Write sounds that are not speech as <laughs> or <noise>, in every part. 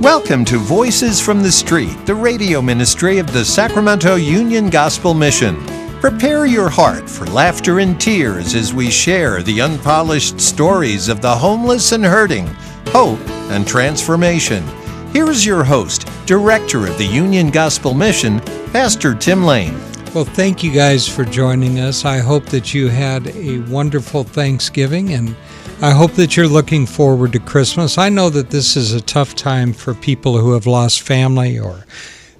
Welcome to Voices from the Street, the radio ministry of the Sacramento Union Gospel Mission. Prepare your heart for laughter and tears as we share the unpolished stories of the homeless and hurting, hope and transformation. Here is your host, Director of the Union Gospel Mission, Pastor Tim Lane. Well, thank you guys for joining us. I hope that you had a wonderful Thanksgiving and I hope that you're looking forward to Christmas. I know that this is a tough time for people who have lost family or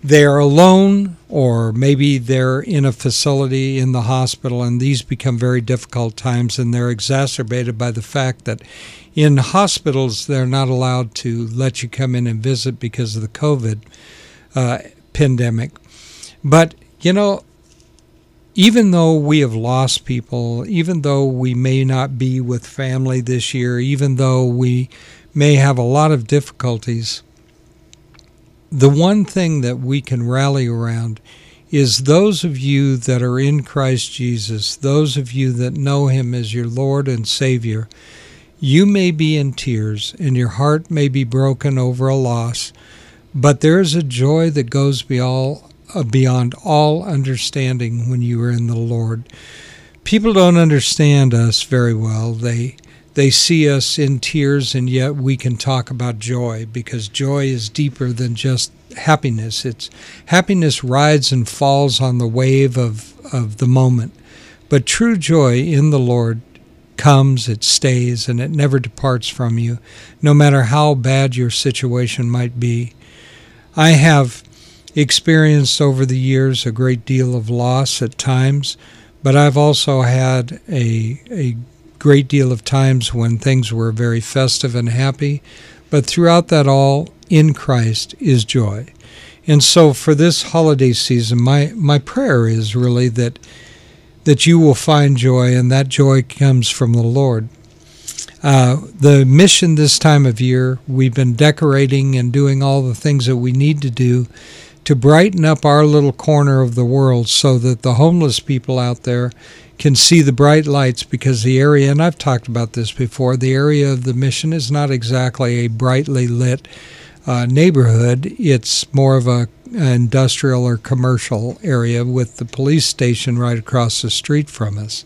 they're alone or maybe they're in a facility in the hospital and these become very difficult times and they're exacerbated by the fact that in hospitals they're not allowed to let you come in and visit because of the COVID uh, pandemic. But, you know, even though we have lost people, even though we may not be with family this year, even though we may have a lot of difficulties, the one thing that we can rally around is those of you that are in Christ Jesus, those of you that know Him as your Lord and Savior. You may be in tears and your heart may be broken over a loss, but there is a joy that goes beyond uh, Uh, beyond all understanding when you are in the Lord. People don't understand us very well. They they see us in tears and yet we can talk about joy because joy is deeper than just happiness. It's happiness rides and falls on the wave of, of the moment. But true joy in the Lord comes, it stays, and it never departs from you, no matter how bad your situation might be. I have experienced over the years a great deal of loss at times, but I've also had a, a great deal of times when things were very festive and happy. But throughout that all, in Christ is joy. And so for this holiday season, my, my prayer is really that that you will find joy, and that joy comes from the Lord. Uh, the mission this time of year, we've been decorating and doing all the things that we need to do to brighten up our little corner of the world so that the homeless people out there can see the bright lights because the area, and I've talked about this before, the area of the mission is not exactly a brightly lit uh, neighborhood. It's more of a industrial or commercial area with the police station right across the street from us.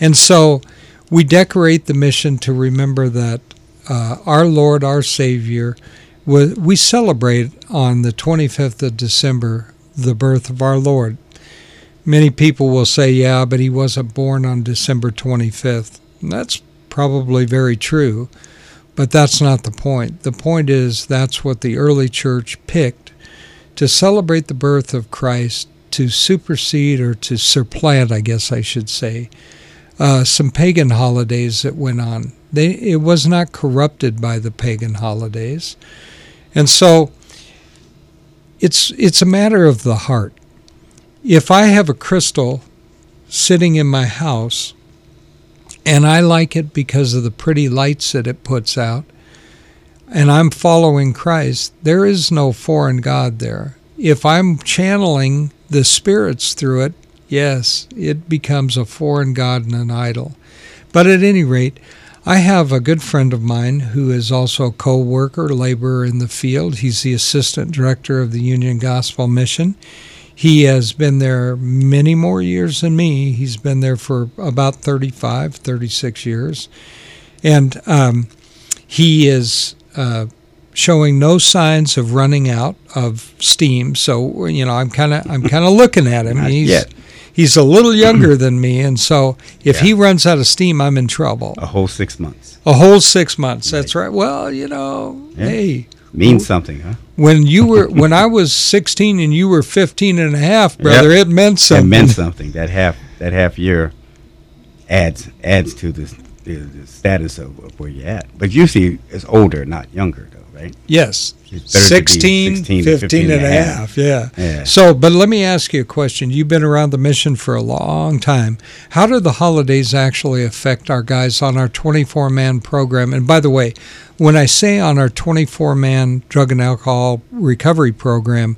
And so we decorate the mission to remember that uh, our Lord, our Savior, we celebrate on the 25th of December the birth of our Lord. Many people will say, yeah, but he wasn't born on December 25th. And that's probably very true, but that's not the point. The point is that's what the early church picked to celebrate the birth of Christ, to supersede or to supplant, I guess I should say, uh, some pagan holidays that went on. They, it was not corrupted by the pagan holidays. And so it's it's a matter of the heart. If I have a crystal sitting in my house and I like it because of the pretty lights that it puts out and I'm following Christ, there is no foreign god there. If I'm channeling the spirits through it, yes, it becomes a foreign god and an idol. But at any rate, I have a good friend of mine who is also a co worker, laborer in the field. He's the assistant director of the Union Gospel Mission. He has been there many more years than me. He's been there for about 35, 36 years. And um, he is uh, showing no signs of running out of steam. So, you know, I'm kind of I'm kind of looking at him. Not He's, yet he's a little younger <clears throat> than me, and so if Yeah. he runs out of steam, I'm in trouble. a whole six months. A whole six months. That's right. Well, you know, Yeah. hey, Means something, huh? when you were <laughs> when I was 16 and you were 15 and a half, brother, it meant something. meant something. That half that half year adds adds to the, the, the status of, of where you're at. But usually it's older, not younger, though, right? Yes. It's better to be 16, 16, 15 and a half. Yeah. Yeah. So, but let me ask you a question. You've been around the mission for a long time. How do the holidays actually affect our guys on our 24 man program? And by the way, when I say on our 24 man drug and alcohol recovery program,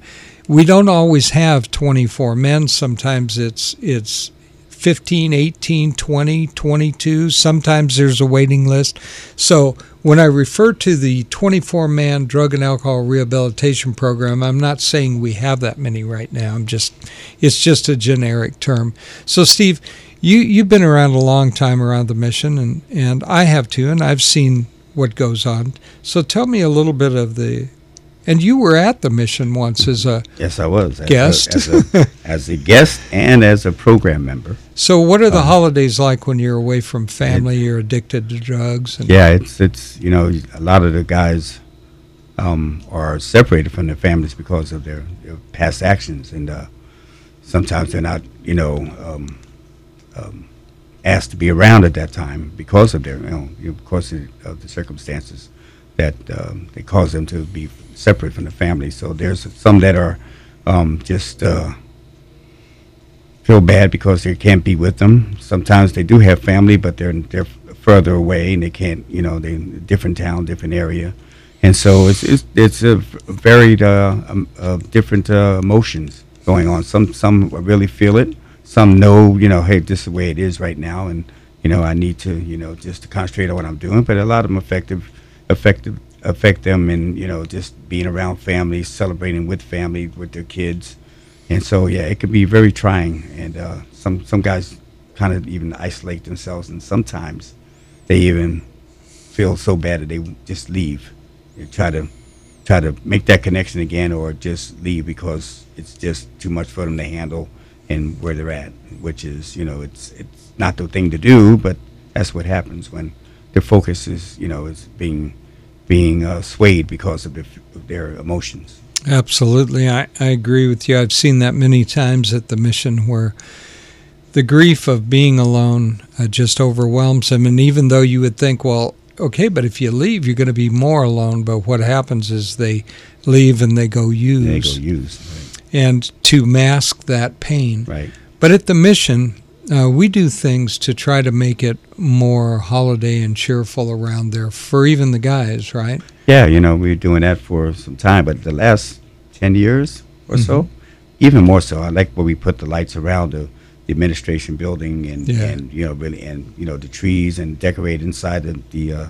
we don't always have 24 men. Sometimes it's it's 15, 18, 20, 22. Sometimes there's a waiting list. So when I refer to the 24 man drug and alcohol rehabilitation program, I'm not saying we have that many right now. I'm just, it's just a generic term. So, Steve, you, you've been around a long time around the mission, and, and I have too, and I've seen what goes on. So tell me a little bit of the and you were at the mission once as a yes, I was as guest, a, as, a, as, a, guest and as a program member. So, what are the um, holidays like when you're away from family? It, you're addicted to drugs. yeah, it's it's you know a lot of the guys um, are separated from their families because of their, their past actions, and uh, sometimes they're not you know um, um asked to be around at that time because of their you know because of, of the circumstances that um, they cause them to be separate from the family. So there's some that are um, just uh, feel bad because they can't be with them. Sometimes they do have family, but they're they're further away and they can't. You know, they different town, different area, and so it's it's, it's a varied uh, um, uh, different uh, emotions going on. Some some really feel it. Some know, you know, hey, this is the way it is right now, and you know, I need to, you know, just to concentrate on what I'm doing. But a lot of them effective, effective affect them and you know just being around family celebrating with family with their kids. And so yeah it can be very trying. And uh, some some guys kind of even isolate themselves and sometimes they even feel so bad that they just leave. They try to try to make that connection again or just leave because it's just too much for them to handle and where they're at which is you know it's it's not the thing to do but that's what happens when their focus is you know is being being uh, swayed because of, the, of, their emotions. Absolutely. I, I agree with you. I've seen that many times at the mission where the grief of being alone uh, just overwhelms them. And even though you would think, well, okay, but if you leave, you're going to be more alone. But what happens is they leave and they go use. They go use. Right. And to mask that pain. Right. But at the mission, uh, we do things to try to make it more holiday and cheerful around there for even the guys, right? Yeah, you know, we're doing that for some time, but the last 10 years or mm-hmm. so, even more so, I like where we put the lights around the, the administration building and, yeah. and, you know, really, and, you know, the trees and decorate inside the, the, uh,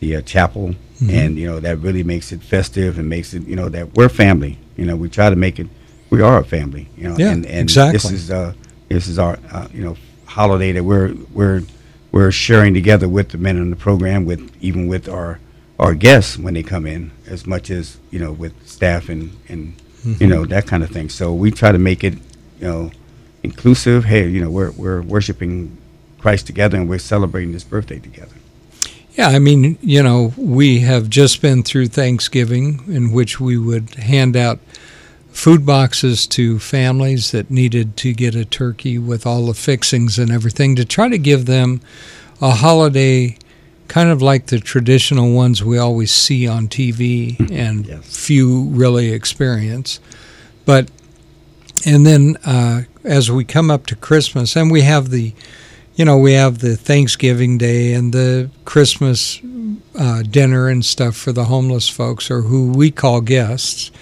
the uh, chapel. Mm-hmm. And, you know, that really makes it festive and makes it, you know, that we're family. You know, we try to make it, we are a family, you know, yeah, and, and exactly. this is, uh, this is our uh, you know holiday that we're we're we're sharing together with the men in the program, with even with our our guests when they come in, as much as you know with staff and and mm-hmm. you know that kind of thing. So we try to make it you know inclusive. Hey, you know we're we're worshiping Christ together and we're celebrating this birthday together. Yeah, I mean, you know, we have just been through Thanksgiving in which we would hand out food boxes to families that needed to get a turkey with all the fixings and everything to try to give them a holiday kind of like the traditional ones we always see on TV and yes. few really experience. But and then uh, as we come up to Christmas, and we have the, you know, we have the Thanksgiving Day and the Christmas uh, dinner and stuff for the homeless folks or who we call guests.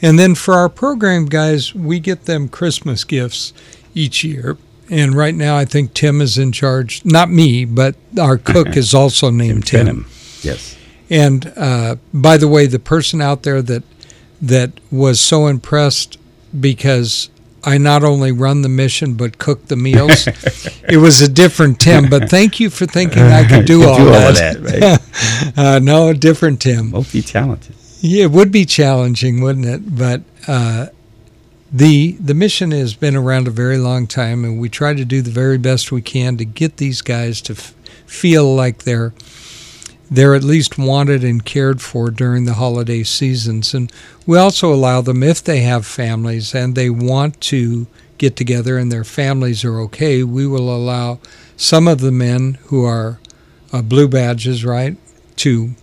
And then for our program guys, we get them Christmas gifts each year. And right now, I think Tim is in charge. Not me, but our cook <laughs> is also named Tim. Tim. Yes. And uh, by the way, the person out there that that was so impressed because I not only run the mission but cook the meals. <laughs> it was a different Tim, but thank you for thinking I could <laughs> do, all, do that. all that. Right? uh, no, different Tim. Multi talented. Yeah, it would be challenging, wouldn't it? But uh, the the mission has been around a very long time, and we try to do the very best we can to get these guys to f- feel like they're they're at least wanted and cared for during the holiday seasons. And we also allow them, if they have families and they want to get together and their families are okay, we will allow some of the men who are uh, blue badges, right, to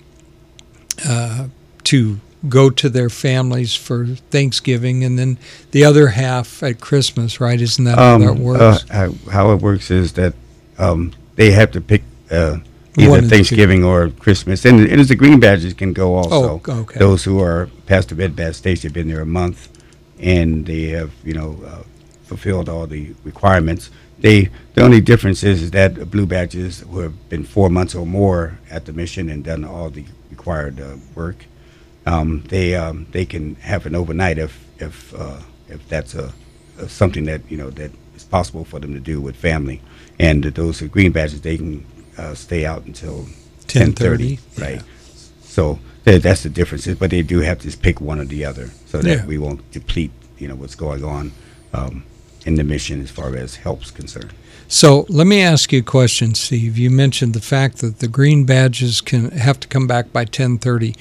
uh, to go to their families for Thanksgiving, and then the other half at Christmas, right? Isn't that um, how that works? Uh, how, it works is that um, they have to pick uh, either Thanksgiving or Christmas, and, and as the green badges can go also. Oh, okay. Those who are past the red badge stage they've been there a month, and they have you know uh, fulfilled all the requirements. they the only difference is, is that blue badges who have been four months or more at the mission and done all the required uh, work, um, they um, they can have an overnight if if uh, if that's a, a, something that you know that is possible for them to do with family. And those green badges, they can uh, stay out until ten thirty, right? So that's the difference. But they do have to pick one or the other, so that yeah. we won't deplete you know what's going on um, in the mission as far as help's concerned. So let me ask you a question, Steve. You mentioned the fact that the green badges can have to come back by 10:30.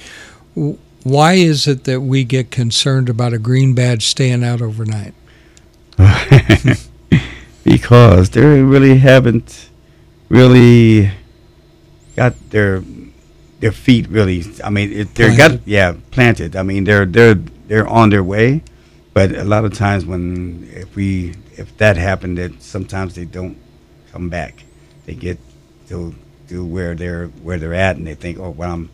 Why is it that we get concerned about a green badge staying out overnight? <laughs> because they really haven't really got their their feet really. I mean, they're got yeah planted. I mean, they're they're they're on their way, but a lot of times when if we if that happened, that sometimes they don't come back. They get to to where they're where they're at, and they think, oh, well, I'm,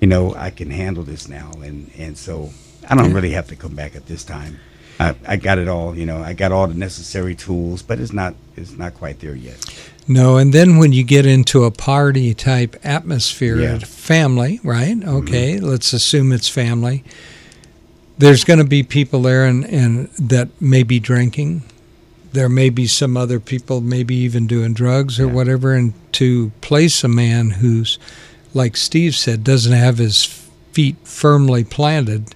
you know, I can handle this now, and and so I don't really have to come back at this time. I, I got it all, you know, I got all the necessary tools, but it's not it's not quite there yet. No, and then when you get into a party type atmosphere, yeah. family, right? Okay, mm-hmm. let's assume it's family. There's going to be people there and, and that may be drinking, there may be some other people, maybe even doing drugs or yeah. whatever, and to place a man who's, like Steve said, doesn't have his feet firmly planted,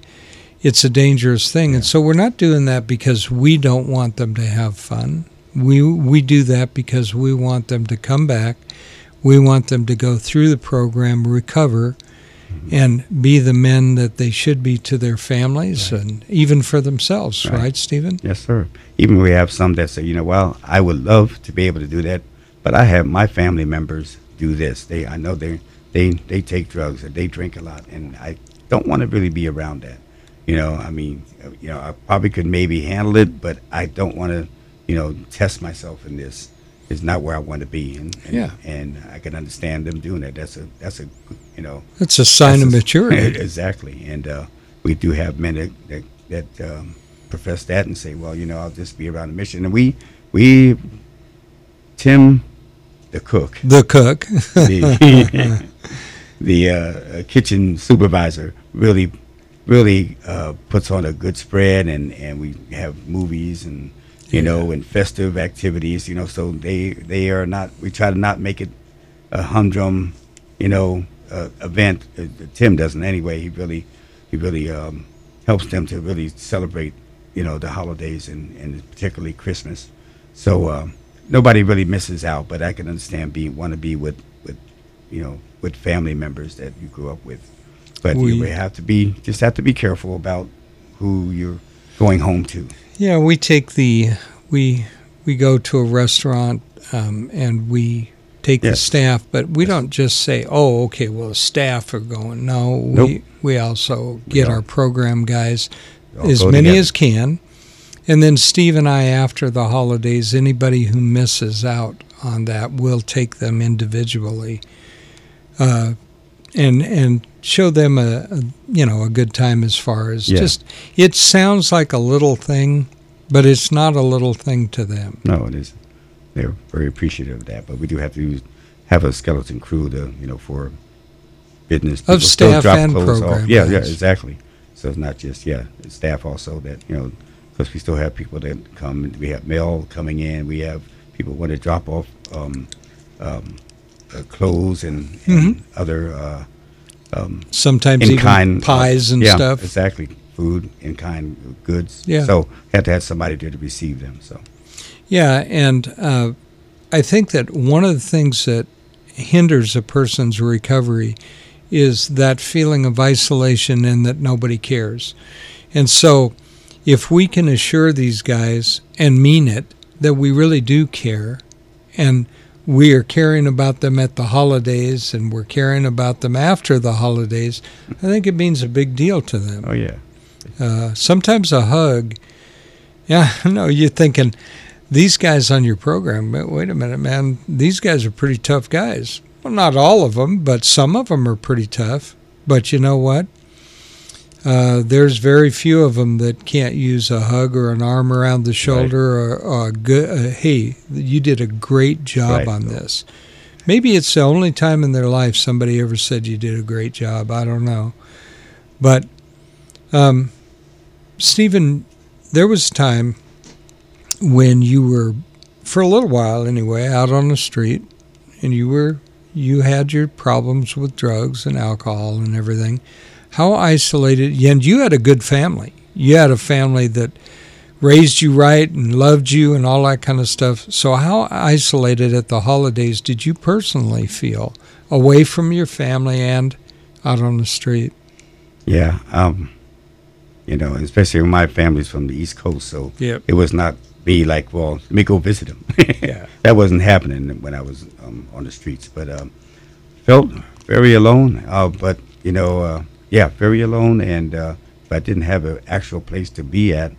it's a dangerous thing. Yeah. And so we're not doing that because we don't want them to have fun. We we do that because we want them to come back. We want them to go through the program, recover, mm-hmm. and be the men that they should be to their families right. and even for themselves, right. right, Stephen? Yes, sir. Even we have some that say, you know, well, I would love to be able to do that, but I have my family members do this. They, I know they, they, they take drugs and they drink a lot, and I don't want to really be around that. You know, I mean, you know, I probably could maybe handle it, but I don't want to, you know, test myself in this. It's not where I want to be, and, and yeah, and I can understand them doing that. That's a that's a you know. That's a sign that's of a, maturity. <laughs> exactly, and uh, we do have men that that, that um, profess that and say, well, you know, I'll just be around the mission, and we we Tim, the cook, the cook, <laughs> the, the uh, kitchen supervisor, really really uh, puts on a good spread, and and we have movies and you yeah. know, and festive activities, you know. So they they are not. We try to not make it a humdrum, you know, uh, event. Uh, Tim doesn't anyway. He really he really um, helps them to really celebrate, you know, the holidays and, and particularly Christmas. So um, nobody really misses out. But I can understand being want to be with you know with family members that you grew up with. But we, you have to be just have to be careful about who you're going home to. Yeah, we take the we we go to a restaurant um, and we take yes. the staff, but we yes. don't just say, "Oh, okay, well, the staff are going." No, nope. we we also get our program guys as many together. as can, and then Steve and I, after the holidays, anybody who misses out on that, we'll take them individually, uh, and and show them a, a, you know a good time as far as yeah. just it sounds like a little thing but it's not a little thing to them. No it is. They're very appreciative of that but we do have to use, have a skeleton crew to you know for business. Of staff and program yeah yeah exactly. So it's not just yeah staff also that you know because we still have people that come we have mail coming in we have people want to drop off um, um, clothes and, and mm-hmm. other uh, um, sometimes in even kind pies and yeah, stuff. Exactly, food in kind goods. Yeah. So had to have somebody there to receive them. So. Yeah, and uh, I think that one of the things that hinders a person's recovery is that feeling of isolation and that nobody cares. And so, if we can assure these guys and mean it that we really do care and we are caring about them at the holidays and we're caring about them after the holidays, I think it means a big deal to them. Oh, yeah. Uh, sometimes a hug, yeah, <laughs> no, you're thinking, these guys on your program, wait a minute, man, these guys are pretty tough guys. Well, not all of them, but some of them are pretty tough. But you know what? Uh, there's very few of them that can't use a hug or an arm around the shoulder or, or a good. Uh, hey, you did a great job Right. on this. Maybe it's the only time in their life somebody ever said you did a great job. I don't know, but um, Stephen, there was a time when you were, for a little while anyway, out on the street, and you were you had your problems with drugs and alcohol and everything. How isolated, and you had a good family. You had a family that raised you right and loved you and all that kind of stuff. So, how isolated at the holidays did you personally feel away from your family and out on the street? Yeah. Um, you know, especially my family's from the East Coast, so Yep. it was not be like, well, let me go visit them. <laughs> Yeah. that wasn't happening when I was um, on the streets. But um, felt very alone. Uh, but you know, uh, yeah, very alone. And uh, but I didn't have an actual place to be at.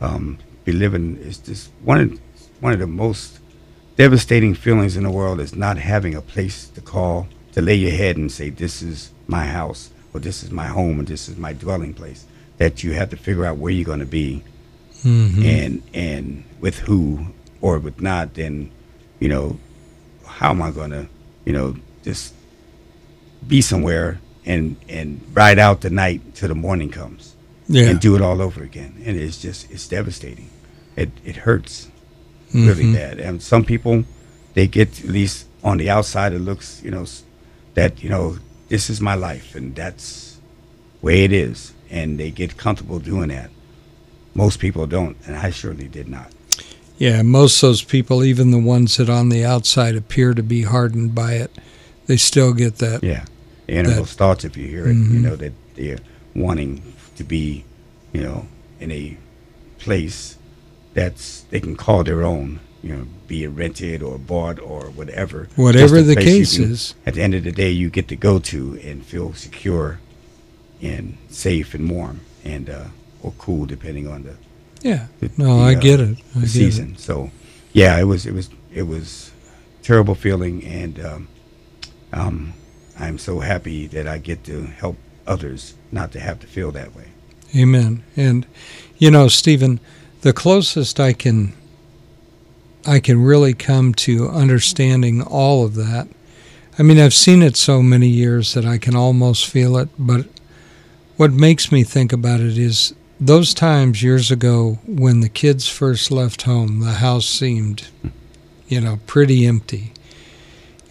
Um, be living is just one of one of the most devastating feelings in the world is not having a place to call to lay your head and say this is my house or this is my home or this is my dwelling place that you have to figure out where you're going to be Mm-hmm. and and with who or with not then you know how am i going to you know just be somewhere and and ride out the night till the morning comes Yeah. and do it all over again and it's just it's devastating it it hurts really Mhm. bad and some people they get at least on the outside it looks you know that you know this is my life and that's way it is and they get comfortable doing that most people don't and i surely did not Yeah, most of those people, even the ones that on the outside appear to be hardened by it, they still get that. yeah the innermost thoughts if you hear it Mhm. you know that they're wanting to be you know in a place that's they can call their own you know be it rented or bought or whatever Whatever the case can- is. at the end of the day you get to go to and feel secure and safe and warm and uh or cool depending on the Yeah. the- No, the, I uh, get it. I the get season. So, yeah, it was it was it was terrible feeling, and um, um, I'm so happy that I get to help others not to have to feel that way. Amen. And you know, Stephen, the closest I can I can really come to understanding all of that. I mean, I've seen it so many years that I can almost feel it, but what makes me think about it is those times years ago when the kids first left home, the house seemed, you know, pretty empty.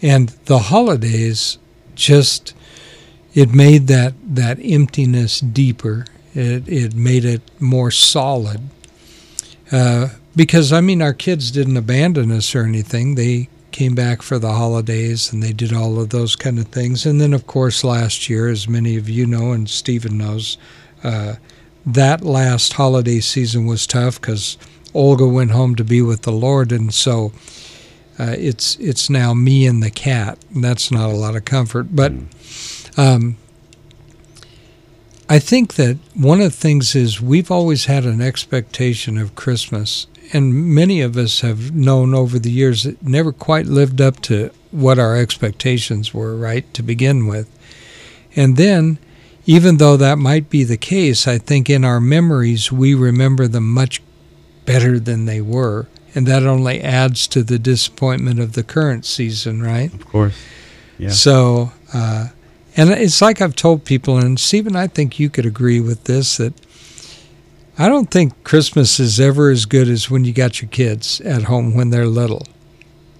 And the holidays just it made that that emptiness deeper. It it made it more solid. Uh, because I mean, our kids didn't abandon us or anything. They came back for the holidays and they did all of those kind of things. And then, of course, last year, as many of you know and Stephen knows, uh, that last holiday season was tough because Olga went home to be with the Lord, and so uh, it's it's now me and the cat, and that's not a lot of comfort. But um, I think that one of the things is we've always had an expectation of Christmas, and many of us have known over the years it never quite lived up to what our expectations were, right, to begin with. And then, even though that might be the case, I think in our memories we remember them much better than they were. And that only adds to the disappointment of the current season, right? Of course, yeah. So, uh, and it's like I've told people, and Stephen, I think you could agree with this that I don't think Christmas is ever as good as when you got your kids at home when they're little.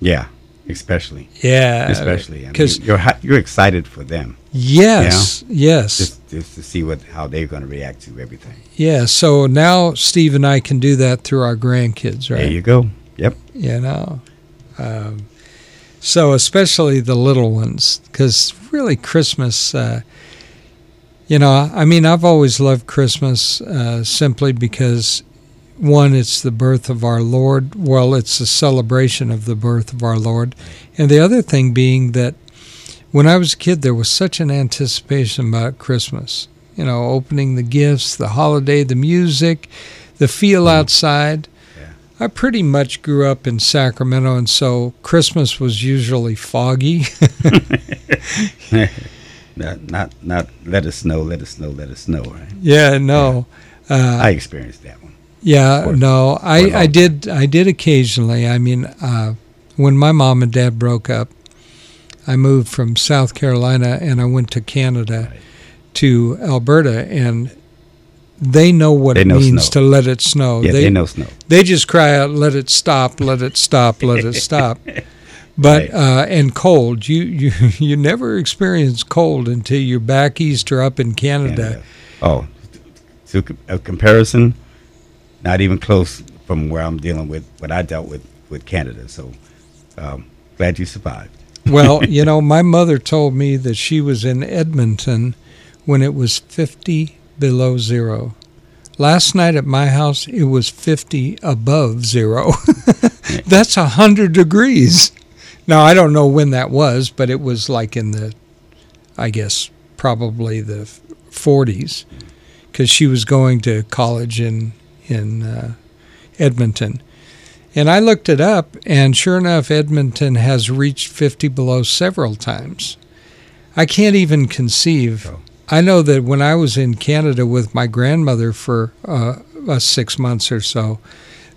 yeah, especially, Yeah, especially. I mean, because you're you're excited for them yes, yes, just just to see what how they're going to react to everything. yeah. So now Steve and I can do that through our grandkids, right? There you go. Yep. you know. Um, so especially the little ones, because really Christmas, uh, you know, I mean, I've always loved Christmas uh, simply because one, it's the birth of our Lord. Well, it's a celebration of the birth of our Lord, and the other thing being that when I was a kid, there was such an anticipation about Christmas. You know, opening the gifts, the holiday, the music, the feel outside. I pretty much grew up in Sacramento, and so Christmas was usually foggy. <laughs> <laughs> Not, not, not let us know, let us know, let us know. Right? Yeah, no. Uh, I experienced that Yeah, no, I, I did, I did occasionally. I mean, uh, when my mom and dad broke up, I moved from South Carolina and I went to Canada right. to Alberta, and they know what they it know means snow. to let it snow. Yeah, they, they, know snow. They just cry out, "Let it stop! Let it stop! Let it stop!" <laughs> But Right. uh, and cold, you you <laughs> you never experience cold until you're back east or up in Canada. Oh, to a comparison, not even close from where I'm dealing with what I dealt with with Canada. So, um, glad you survived. <laughs> Well, you know, <laughs> my mother told me that she was in Edmonton when it was 50 below zero. Last night at my house, it was 50 above zero. <laughs> That's a 100 degrees. Now, I don't know when that was, but it was like in the, I guess, probably the 40s, because she was going to college in, in uh, Edmonton. And I looked it up, and sure enough, Edmonton has reached 50 below several times. I can't even conceive. Oh. I know that when I was in Canada with my grandmother for uh, uh, six months or so,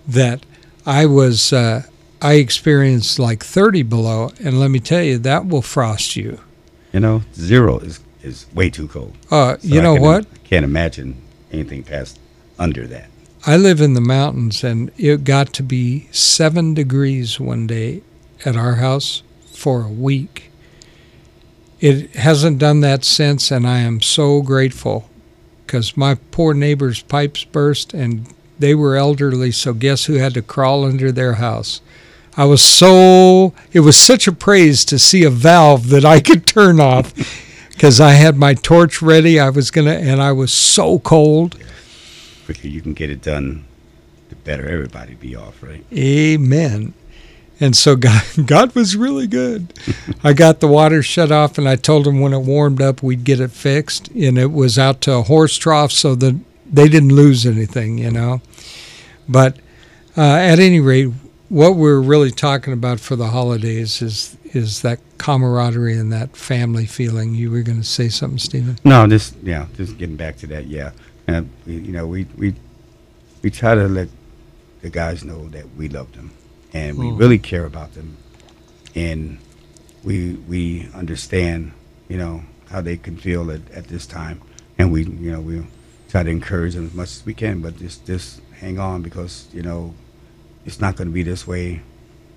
that I was uh, I experienced like 30 below, and let me tell you, that will frost you. You know, zero is is way too cold. Uh, So you I know can- what? I can't imagine anything past under that. I live in the mountains, and it got to be seven degrees one day at our house for a week. It hasn't done that since, and I am so grateful because my poor neighbor's pipes burst, and they were elderly, so guess who had to crawl under their house? I was so, it was such a praise to see a valve that I could turn off because I had my torch ready. I was going to, and I was so cold. Quicker you can get it done, the better everybody be off, right? Amen. And so <laughs> God, God was really good. I got the water shut off, and I told him when it warmed up, we'd get it fixed. And it was out to a horse trough, so that they didn't lose anything, you know. But uh, at any rate, what we're really talking about for the holidays is is that camaraderie and that family feeling. You were going to say something, Stephen? No, just yeah, just getting back to that. Yeah, and we, you know, we we we try to let the guys know that we love them and we Mm. really care about them, and we we understand, you know, how they can feel at, at this time, and we you know we try to encourage them as much as we can, but just just hang on because you know it's not going to be this way.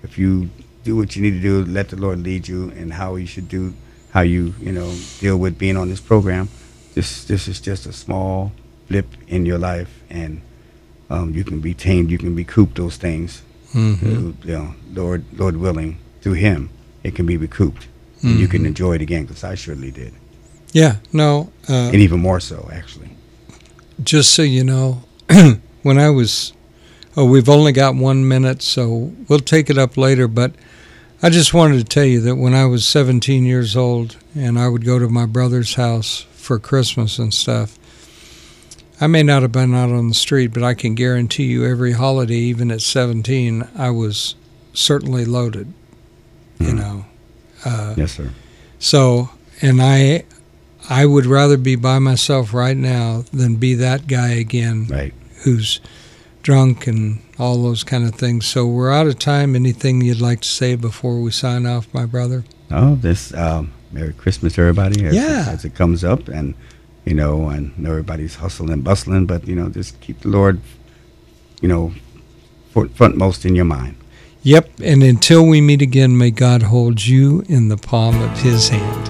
If you do what you need to do, let the Lord lead you, and how you should do, how you you know deal with being on this program. This this is just a small blip in your life, and um, you can be tamed, you can recoup those things. Mm-hmm. You know, Lord Lord willing, through Him, it can be recouped, and you can Mhm. enjoy it again. Because I surely did, Yeah. No. Uh, and even more so, actually. just so you know, <clears throat> when I was, oh, we've only got one minute, so we'll take it up later. But I just wanted to tell you that when I was 17 years old and I would go to my brother's house for Christmas and stuff, I may not have been out on the street, but I can guarantee you every holiday, even at 17, I was certainly loaded, you Mhm. know. Uh, Yes, sir. so, and I, I would rather be by myself right now than be that guy again Right. who's drunk and all those kind of things. So we're out of time. Anything you'd like to say before we sign off, my brother? Oh, this um, Merry Christmas, everybody. As, Yeah. as it comes up, and you know, and everybody's hustling and bustling, but you know, just keep the Lord, you know, for, frontmost in your mind. Yep. And until we meet again, may God hold you in the palm of His hand.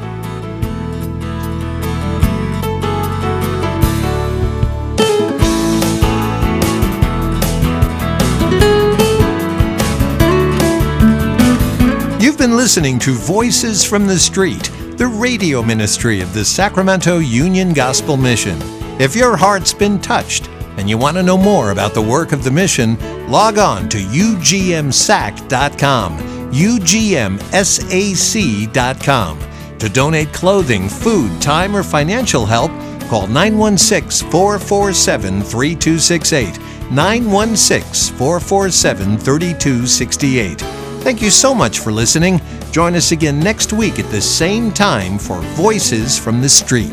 You've been listening to Voices from the Street, the radio ministry of the Sacramento Union Gospel Mission. If your heart's been touched and you want to know more about the work of the mission, log on to ugmsac.com, ugmsac.com. To donate clothing, food, time, or financial help, call 916 447 3268. 916 447 3268. Thank you so much for listening. Join us again next week at the same time for Voices from the Street.